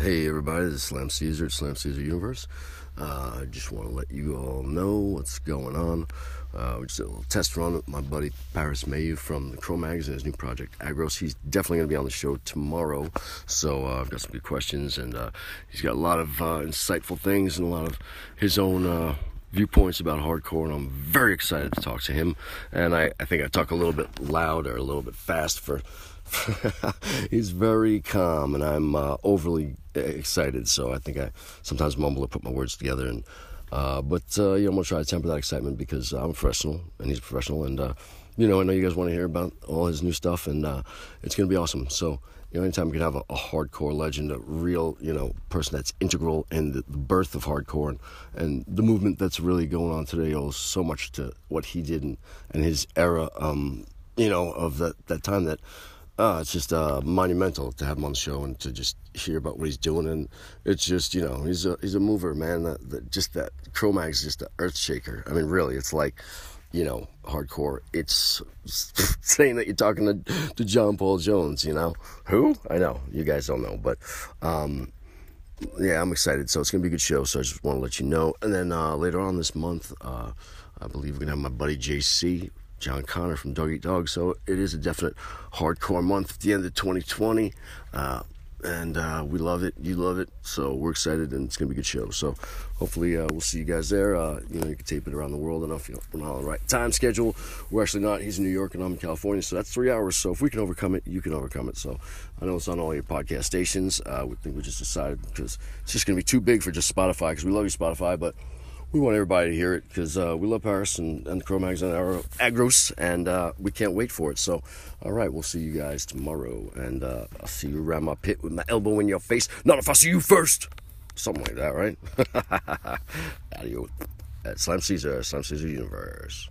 Hey everybody, this is Slam Caesar at Slam Caesar Universe. Uh, I just want to let you all know what's going on. Uh, we just did a little test run with my buddy Paris Mayhew from the Cro-Mags his new project Aggros. He's definitely going to be on the show tomorrow, so uh, I've got some good questions and uh, he's got a lot of uh, insightful things and a lot of his own uh, viewpoints about hardcore, and I'm very excited to talk to him. And I, I think I talk a little bit loud or a little bit fast for he's very calm, and I'm uh, overly excited. So I think I sometimes mumble or put my words together. And uh, but uh, you know, I'm gonna try to temper that excitement because I'm a professional and he's a professional, and uh, you know, I know you guys want to hear about all his new stuff, and uh, it's gonna be awesome. So. You know, anytime we can have a, a, hardcore legend, a real, you know, person that's integral in the, the birth of hardcore and, and, the movement that's really going on today owes so much to what he did and, and his era, um, you know, of that, that time that uh, it's just uh, monumental to have him on the show and to just hear about what he's doing. And it's just, you know, he's a he's a mover, man. That, that just that Cro-Mag's just an earth shaker. I mean, really, it's like, you know, hardcore. It's saying that you're talking to, to John Paul Jones. You know, who? I know you guys don't know, but um, yeah, I'm excited. So it's gonna be a good show. So I just want to let you know. And then uh, later on this month, uh, I believe we're gonna have my buddy JC John Connor from Dog Eat Dog. So it is a definite hardcore month at the end of 2020. Uh, and uh, we love it. You love it. So we're excited, and it's gonna be a good show. So hopefully uh, we'll see you guys there. Uh, you know, you can tape it around the world. You know, we're not on the right time schedule. We're actually not. He's in New York, and I'm in California, so that's three hours. So if we can overcome it, you can overcome it. So I know it's on all your podcast stations. Uh, we think we just decided because it's just gonna be too big for just Spotify because we love you Spotify, but we want everybody to hear it because uh, we love Paris and, and the Cro-Mags and our Aggros, and uh, we can't wait for it. So, all right, we'll see you guys tomorrow, and uh, I'll see you around my pit with my elbow in your face. Not if I see you first. Something like that, right? Adios. At Slam Caesar, Slam Caesar Universe.